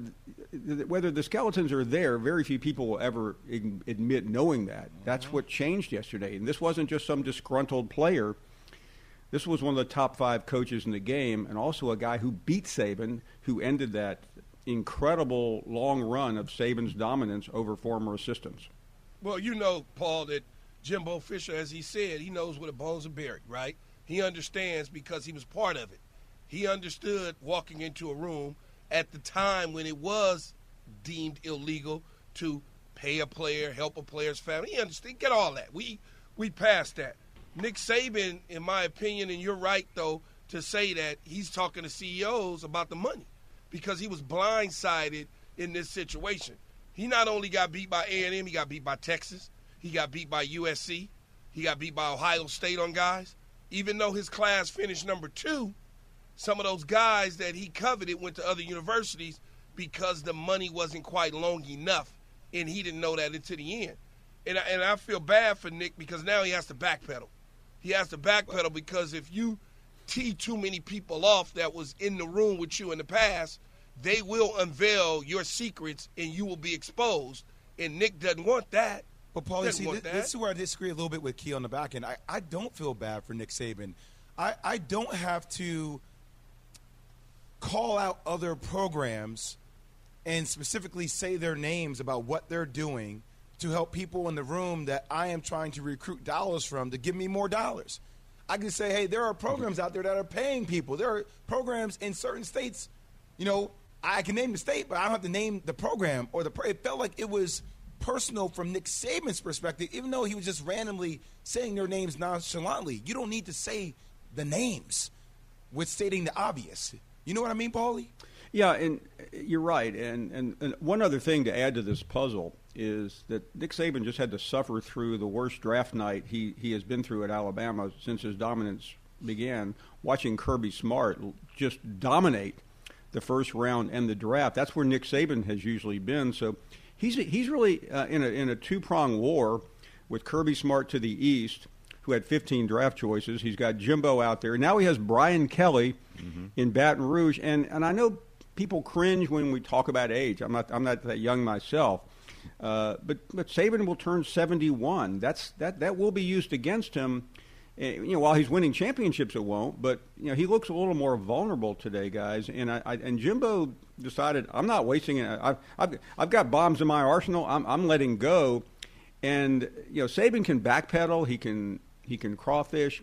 whether the skeletons are there, very few people will ever admit knowing that. That's mm-hmm. what changed yesterday. And this wasn't just some disgruntled player. This was one of the top five coaches in the game, and also a guy who beat Saban, who ended that incredible long run of Saban's dominance over former assistants. Well, you know, Paul, that Jimbo Fisher, as he said, he knows where the bones are buried, right? He understands because he was part of it. He understood walking into a room at the time when it was deemed illegal to pay a player, help a player's family. He understood. Get all that. We we passed that. Nick Saban, in my opinion, and you're right though to say that he's talking to CEOs about the money because he was blindsided in this situation. He not only got beat by A&M, he got beat by Texas. He got beat by USC. He got beat by Ohio State on guys. Even though his class finished number two, some of those guys that he coveted went to other universities because the money wasn't quite long enough, and he didn't know that until the end. And I, and I feel bad for Nick because now he has to backpedal. He has to backpedal because if you tee too many people off that was in the room with you in the past, they will unveil your secrets and you will be exposed. And Nick doesn't want that. But Paul, you see, this, this, is where I disagree a little bit with Key on the back end. I, I don't feel bad for Nick Saban. I, I don't have to call out other programs and specifically say their names about what they're doing to help people in the room that I am trying to recruit dollars from to give me more dollars. I can say, hey, there are programs out there that are paying people. There are programs in certain states. You know, I can name the state, but I don't have to name the program or the. It felt like it was personal from Nick Saban's perspective, even though he was just randomly saying their names nonchalantly. You don't need to say the names with stating the obvious. You know what I mean, Paulie? Yeah, and uh, you're right. And, and, and one other thing to add to this puzzle is that Nick Saban just had to suffer through the worst draft night he, he has been through at Alabama since his dominance began. Watching Kirby Smart just dominate the first round and the draft. That's where Nick Saban has usually been. So he's he's really uh, in a in a two prong war with Kirby Smart to the east, who had 15 draft choices. He's got Jimbo out there. Now he has Brian Kelly mm-hmm. in Baton Rouge, and and I know people cringe when we talk about age. I'm not I'm not that young myself. Uh, but but Saban will turn 71. That's that that will be used against him. Eh, you know, while he's winning championships, it won't. But you know, he looks a little more vulnerable today, guys. And I, I and Jimbo decided I'm not wasting it. I've, I've I've got bombs in my arsenal. I'm I'm letting go. And you know, Saban can backpedal. He can he can crawfish.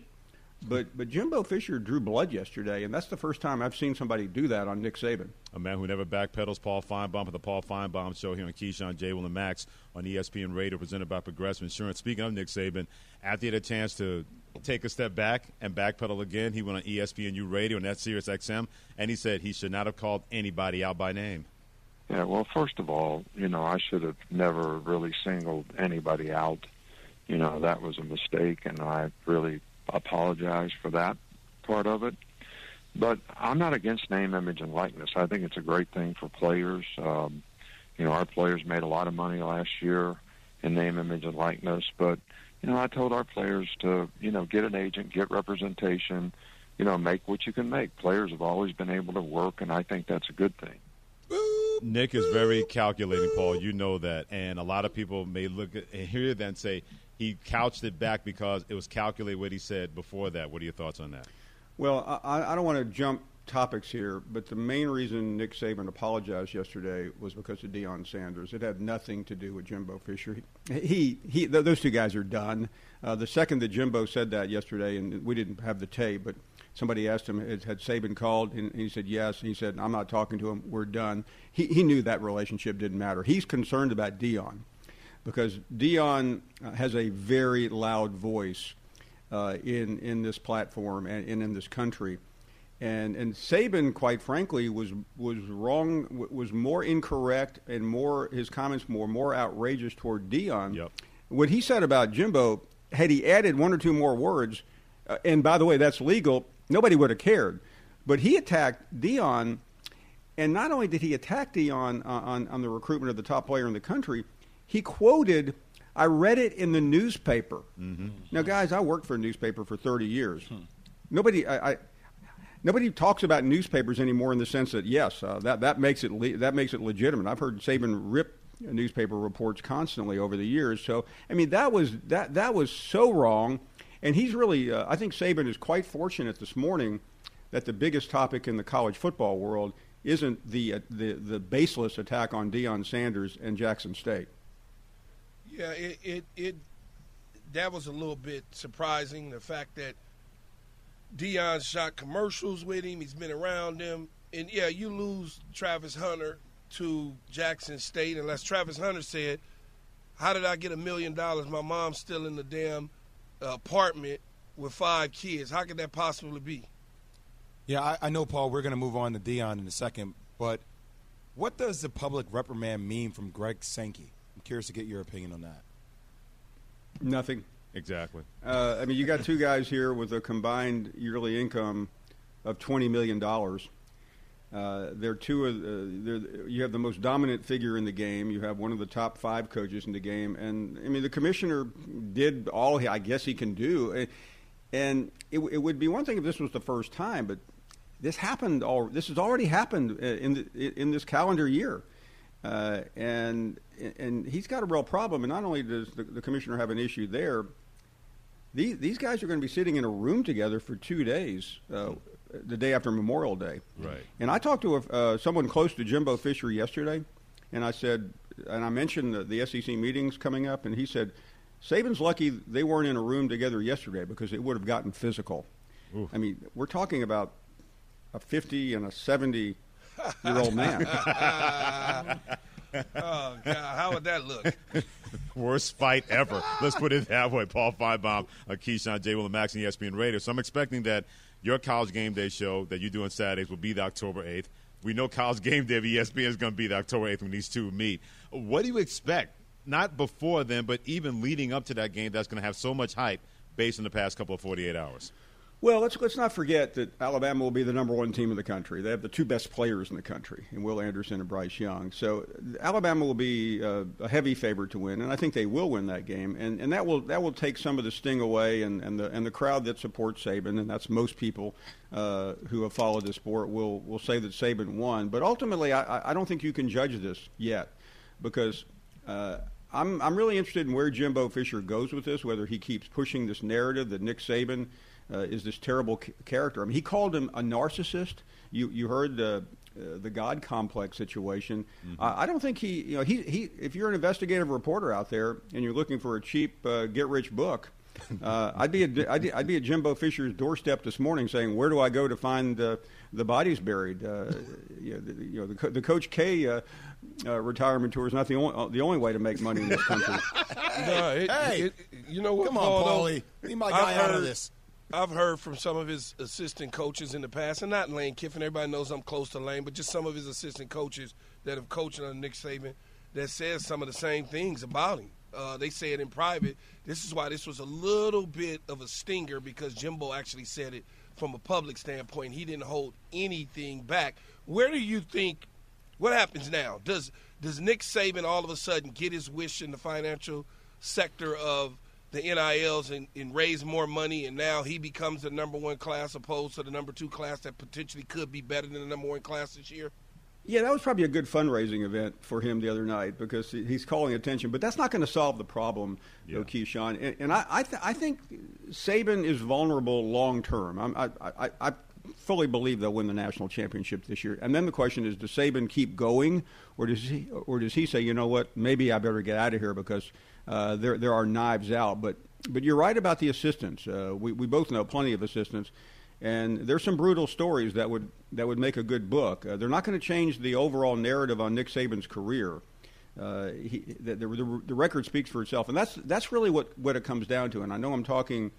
But but Jimbo Fisher drew blood yesterday, and that's the first time I've seen somebody do that on Nick Saban. A man who never backpedals, Paul Finebaum, for the Paul Finebaum Show here on Keyshawn J. Will and Max on ESPN Radio, presented by Progressive Insurance. Speaking of Nick Saban, after he had a chance to take a step back and backpedal again, he went on E ESPNU Radio and that's Sirius XM, and he said he should not have called anybody out by name. Yeah, well, first of all, you know, I should have never really singled anybody out. You know, that was a mistake, and I really apologize for that part of it. But I'm not against name, image, and likeness. I think it's a great thing for players. Um, you know, our players made a lot of money last year in name, image, and likeness. But, you know, I told our players to, you know, get an agent, get representation, you know, make what you can make. Players have always been able to work, and I think that's a good thing. Nick is very calculating, Paul. You know that, and a lot of people may look at and hear that and say he couched it back because it was calculated what he said before that. What are your thoughts on that? Well, I, I don't want to jump topics here, but the main reason Nick Saban apologized yesterday was because of Deion Sanders. It had nothing to do with Jimbo Fisher. He, he, he th- those two guys are done. Uh, the second that Jimbo said that yesterday, and we didn't have the tape, but somebody asked him, had, had Saban called? And he said yes. And he said, I'm not talking to him. We're done. He, he knew that relationship didn't matter. He's concerned about Deion because Deion uh, has a very loud voice uh, in in this platform and, and in this country. And and Saban, quite frankly, was was wrong, was more incorrect, and more his comments were more outrageous toward Deion. Yep. What he said about Jimbo, had he added one or two more words, uh, and by the way, that's legal, nobody would have cared. But he attacked Deion, and not only did he attack Deion uh, on on the recruitment of the top player in the country, he quoted. I read it in the newspaper. Mm-hmm. Now, guys, I worked for a newspaper for 30 years. Nobody, I, I, nobody talks about newspapers anymore in the sense that yes, uh, that that makes it le- that makes it legitimate. I've heard Saban rip newspaper reports constantly over the years. So, I mean, that was that that was so wrong. And he's really, uh, I think Saban is quite fortunate this morning that the biggest topic in the college football world isn't the uh, the the baseless attack on Deion Sanders and Jackson State. Yeah, it, it it that was a little bit surprising. The fact that Deion shot commercials with him, he's been around him, and yeah, you lose Travis Hunter to Jackson State, unless Travis Hunter said, "How did I get a million dollars? My mom's still in the damn uh, apartment with five kids. How could that possibly be?" Yeah, I, I know, Paul. We're going to move on to Deion in a second, but what does the public reprimand mean from Greg Sankey? I'm curious to get your opinion on that. Nothing. Exactly. Uh, I mean, you got two guys here with a combined yearly income of twenty million dollars. Uh, they're two of uh, they're, you have the most dominant figure in the game. You have one of the top five coaches in the game, and I mean the commissioner did all he, I guess he can do. And it, it would be one thing if this was the first time, but this happened. All this has already happened uh, in the, in this calendar year. Uh, and and he's got a real problem. And not only does the, the commissioner have an issue there, these these guys are going to be sitting in a room together for two days, uh, the day after Memorial Day. Right. And I talked to a, uh, someone close to Jimbo Fisher yesterday, and I said, and I mentioned the, the SEC meetings coming up, and he said, Saban's lucky they weren't in a room together yesterday because it would have gotten physical. Oof. I mean, we're talking about a 50 and a 70 year old man. oh God, how would that look? Worst fight ever. Let's put it that way. Paul Finebaum, Keyshawn J. Will and Max and ESPN Radio. So I'm expecting that your college game day show that you do on Saturdays will be the October 8th. We know college game day of ESPN is going to be the October 8th when these two meet. What do you expect? Not before then, but even leading up to that game that's going to have so much hype based on the past couple of 48 hours. Well, let's let's not forget that Alabama will be the number one team in the country. They have the two best players in the country, in Will Anderson and Bryce Young. So Alabama will be uh, a heavy favorite to win, and I think they will win that game. And and that will that will take some of the sting away, and, and the and the crowd that supports Saban, and that's most people uh, who have followed the sport will will say that Saban won. But ultimately, I, I don't think you can judge this yet, because. Uh, I'm I'm really interested in where Jimbo Fisher goes with this. Whether he keeps pushing this narrative that Nick Saban uh, is this terrible c- character. I mean, he called him a narcissist. You you heard the uh, the God complex situation. Mm-hmm. Uh, I don't think he you know he he if you're an investigative reporter out there and you're looking for a cheap uh, get rich book. Uh, I'd be at, I'd, I'd be at Jimbo Fisher's doorstep this morning saying, "Where do I go to find uh, the bodies buried?" Uh, you know, the, you know, the, the Coach K uh, uh, retirement tour is not the only the only way to make money in this country. No, it, Hey, it- you know what? come on, Paulie. Leave my I've guy out of this. I've heard from some of his assistant coaches in the past, and not Lane Kiffin. Everybody knows I'm close to Lane, but just some of his assistant coaches that have coached under Nick Saban that says some of the same things about him. Uh, they say it in private. This is why this was a little bit of a stinger because Jimbo actually said it from a public standpoint. He didn't hold anything back. Where do you think? What happens now? Does does Nick Saban all of a sudden get his wish in the financial sector of the NILs and, and raise more money, and now he becomes the number one class opposed to the number two class that potentially could be better than the number one class this year? Yeah, that was probably a good fundraising event for him the other night because he's calling attention. But that's not going to solve the problem, though, Keyshawn. And, and I, I, th- I think Saban is vulnerable long term. I'm- I, I, I fully believe they'll win the national championship this year. And then the question is, does Saban keep going, or does he, or does he say, you know what, maybe I better get out of here because uh, there there are knives out. But but you're right about the assistants. Uh, we we both know plenty of assistants. And there's some brutal stories that would that would make a good book. Uh, they're not going to change the overall narrative on Nick Saban's career. Uh, he, the, the, the, record speaks for itself, and that's that's really what, what it comes down to. And I know I'm talking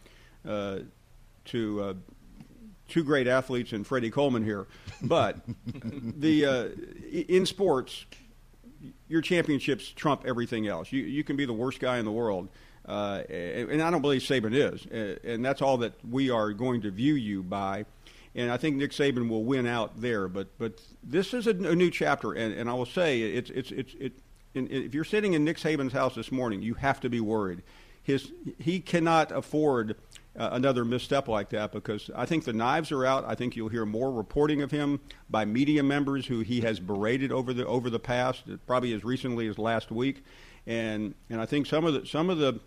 uh, to uh, two great athletes and Freddie Coleman here, but the uh, in sports, your championships trump everything else. You you can be the worst guy in the world, uh, and I don't believe Saban is, uh, and that's all that we are going to view you by. And I think Nick Saban will win out there, but but this is a, a new chapter, and, and I will say it's it's it's it. if you're sitting in Nick Saban's house this morning, you have to be worried. His he cannot afford uh, another misstep like that because I think the knives are out. I think you'll hear more reporting of him by media members who he has berated over the over the past, probably as recently as last week, and and I think some of the some of the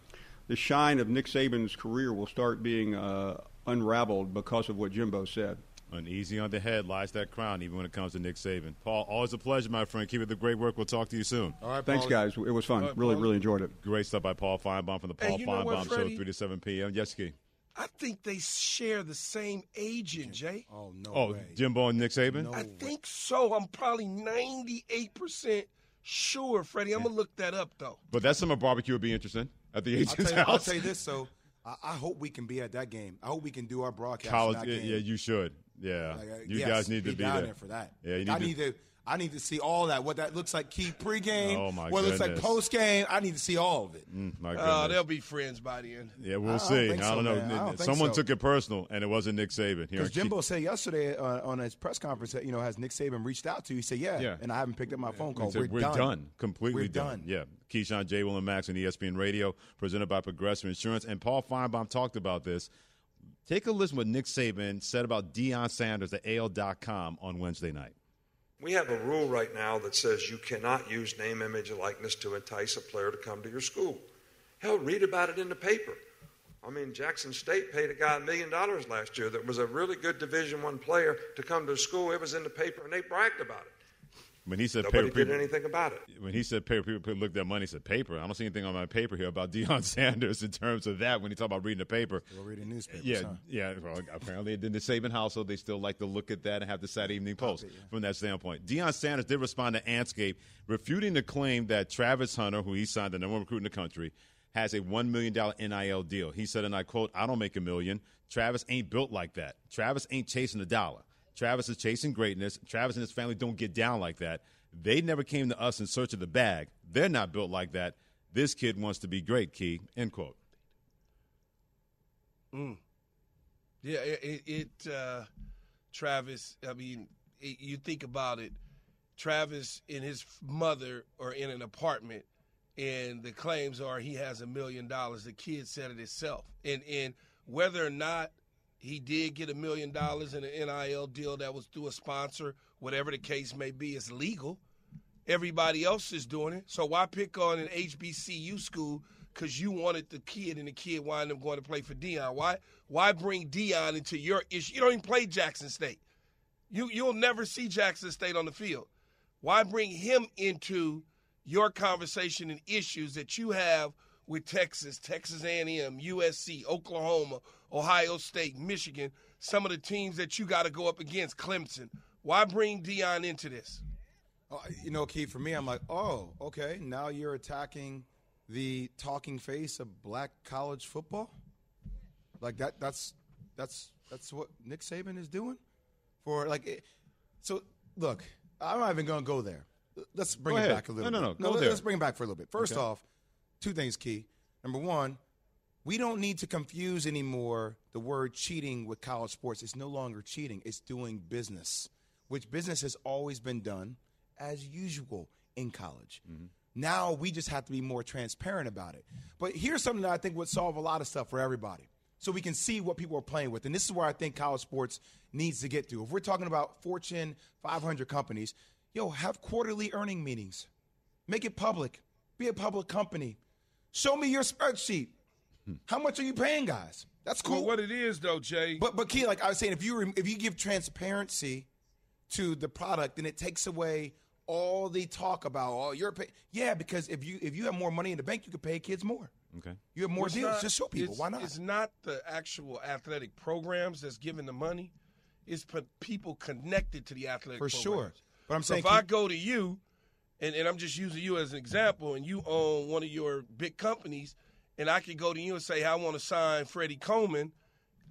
the shine of Nick Saban's career will start being uh, unraveled because of what Jimbo said. Uneasy on the head lies that crown, even when it comes to Nick Saban. Paul, always a pleasure, my friend. Keep it the great work. We'll talk to you soon. All right, Thanks, guys. It was fun. All right, really, Paul. really enjoyed it. Great stuff by Paul Finebaum from the Paul you know what, Show, 3 to 7 p.m. Yes, Key. I think they share the same agent, Jay. Oh no Oh, Jimbo and Nick Saban? I think so. I'm probably 98% sure, Freddie. I'm going to look that up, though. But that summer barbecue would be interesting at the I'll agent's tell, you, I'll house. tell you this, so I, I hope we can be at that game. I hope we can do our broadcast. College, that yeah, game. yeah, you should. Yeah, Like, uh, you yes, guys need to be down there. for that. Yeah, you need I to. need to. I need to see all that. What that looks like, key pregame. Oh, my What it looks like goodness. post game. I need to see all of it. Mm, my Oh, goodness. they'll be friends by the end. yeah, I we'll don't see. think I don't know. man. I don't think Someone so. took it personal, and it wasn't Nick Saban. Here, Because Jimbo said yesterday uh, on his press conference that you know has Nick Saban reached out to you? He said, "Yeah, Yeah. and I haven't picked up my phone call. He said, We're, done. Completely We're done. done. Yeah. Keyshawn J. Will and Max on ESPN Radio, presented by Progressive Insurance. And Paul Finebaum talked about this. Take a listen what Nick Saban said about Deion Sanders at AL.com on Wednesday night. We have a rule right now that says you cannot use name, image, and likeness to entice a player to come to your school. Hell, read about it in the paper. I mean, Jackson State paid a guy a million dollars last year that was a really good Division One player to come to school. It was in the paper, and they bragged about it. When he said Nobody paper, did people, anything about it. when he said paper, people looked at money and said paper. I don't see anything on my paper here about Deion Sanders in terms of that. When he talked about reading the paper, Go read the newspaper. Yeah, yeah. Well, apparently, in the Saban household, they still like to look at that and have the Saturday Evening Post from that standpoint. Deion Sanders did respond to Anscape, refuting the claim that Travis Hunter, who he signed the number one recruit in the country, has a $1 million NIL deal. He said, and I quote, I don't make a million. Travis ain't built like that. Travis ain't chasing a dollar. Travis is chasing greatness. Travis and his family don't get down like that. They never came to us in search of the bag. They're not built like that. This kid wants to be great, Key. End quote. Mm. Yeah, it, it, uh, Travis. I mean, it, you think about it. Travis and his mother are in an apartment, and the claims are he has a million dollars. The kid said it himself, and and whether or not he did get a million dollars in an NIL deal that was through a sponsor, whatever the case may be, it's legal. Everybody else is doing it. So why pick on an HBCU school because you wanted the kid and the kid wound up going to play for Deion? Why why bring Deion into your issue? You don't even play Jackson State. You you'll never see Jackson State on the field. Why bring him into your conversation and issues that you have with Texas, Texas A&M, USC, Oklahoma, Ohio State, Michigan, some of the teams that you got to go up against, Clemson. Why bring Deion into this? Uh, you know, Keith, for me, I'm like, oh, okay, now you're attacking the talking face of black college football. Like that. That's that's that's what Nick Saban is doing for like. It, so look, I'm not even going to go there. Let's bring Go it ahead. back a little. No, no, bit. no, go let- there. Let's bring it back for a little bit. First Okay. off, two things key. Number one, we don't need to confuse anymore the word cheating with college sports. It's no longer cheating, it's doing business, which business has always been done as usual in college. Mm-hmm. Now we just have to be more transparent about it. But here's something that I think would solve a lot of stuff for everybody. So we can see what people are playing with. And this is where I think college sports needs to get to. If we're talking about Fortune 500 companies, yo, have quarterly earning meetings. Make it public. Be a public company. Show me your spreadsheet. How much are you paying, guys? That's cool. Well, what it is, though, Jay. But but key, like I was saying, if you rem- if you give transparency to the product, then it takes away all the talk about oh you're pay- yeah because if you if you have more money in the bank, you can pay kids more. Okay. You have more It's deals. not- Just show people. Why not? It's not the actual athletic programs that's giving the money. It's p- people connected to the athletic programs. For programs. sure. But I'm So saying if I go to you, and, and I'm just using you as an example, and you own one of your big companies, and I could go to you and say, I want to sign Freddie Coleman.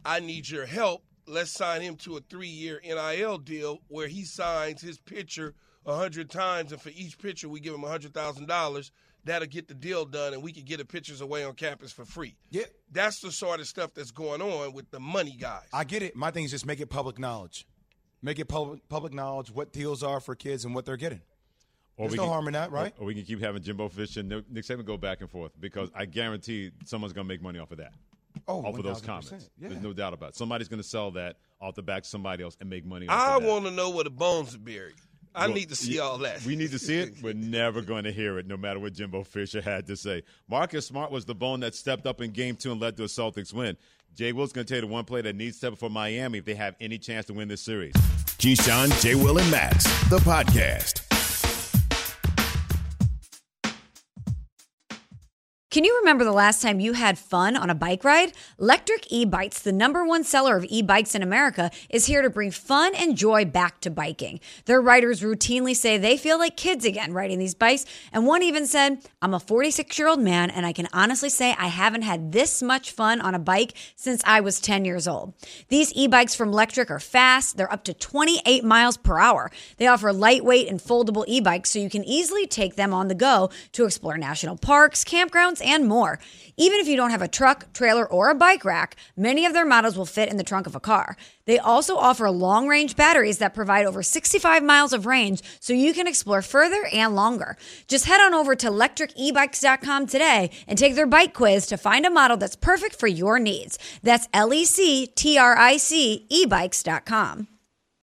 I need your help. Let's sign him to a three-year NIL deal where he signs his pitcher a hundred times, and for each pitcher we give him a hundred thousand dollars. That'll get the deal done, and we can get the pitchers away on campus for free. Yeah, that's the sort of stuff that's going on with the money guys. I get it. My thing is just make it public knowledge. Make it public public knowledge what deals are for kids and what they're getting. There's we no can- harm in that, right? Or, or we can keep having Jimbo Fish and Nick Nick Saban go back and forth because I guarantee someone's going to make money off of that. Oh, off of those 1000%, comments. yeah. There's no doubt about it. Somebody's going to sell that off the back of somebody else and make money off I of that. I want to know where the bones are buried. I Well, need to see yeah, all that. We need to see it. We're never going to hear it, no matter what Jimbo Fisher had to say. Marcus Smart was the bone that stepped up in game two and led to a Celtics win. Jay Will's going to tell you the one play that needs to step up for Miami if they have any chance to win this series. Keyshawn, Jay Will, and Max, the podcast. Can you remember the last time you had fun on a bike ride? Lectric E-Bikes, the number one seller of e-bikes in America, is here to bring fun and joy back to biking. Their riders routinely say they feel like kids again riding these bikes, and one even said, "I'm a 46-year-old man and I can honestly say I haven't had this much fun on a bike since I was 10 years old." These e-bikes from Lectric are fast, they're up to 28 miles per hour. They offer lightweight and foldable e-bikes so you can easily take them on the go to explore national parks, campgrounds, and more. Even if you don't have a truck, trailer, or a bike rack, many of their models will fit in the trunk of a car. They also offer long range batteries that provide over 65 miles of range so you can explore further and longer. Just head on over to lectricebikes.com today and take their bike quiz to find a model that's perfect for your needs. That's L E C T R I C ebikes.com.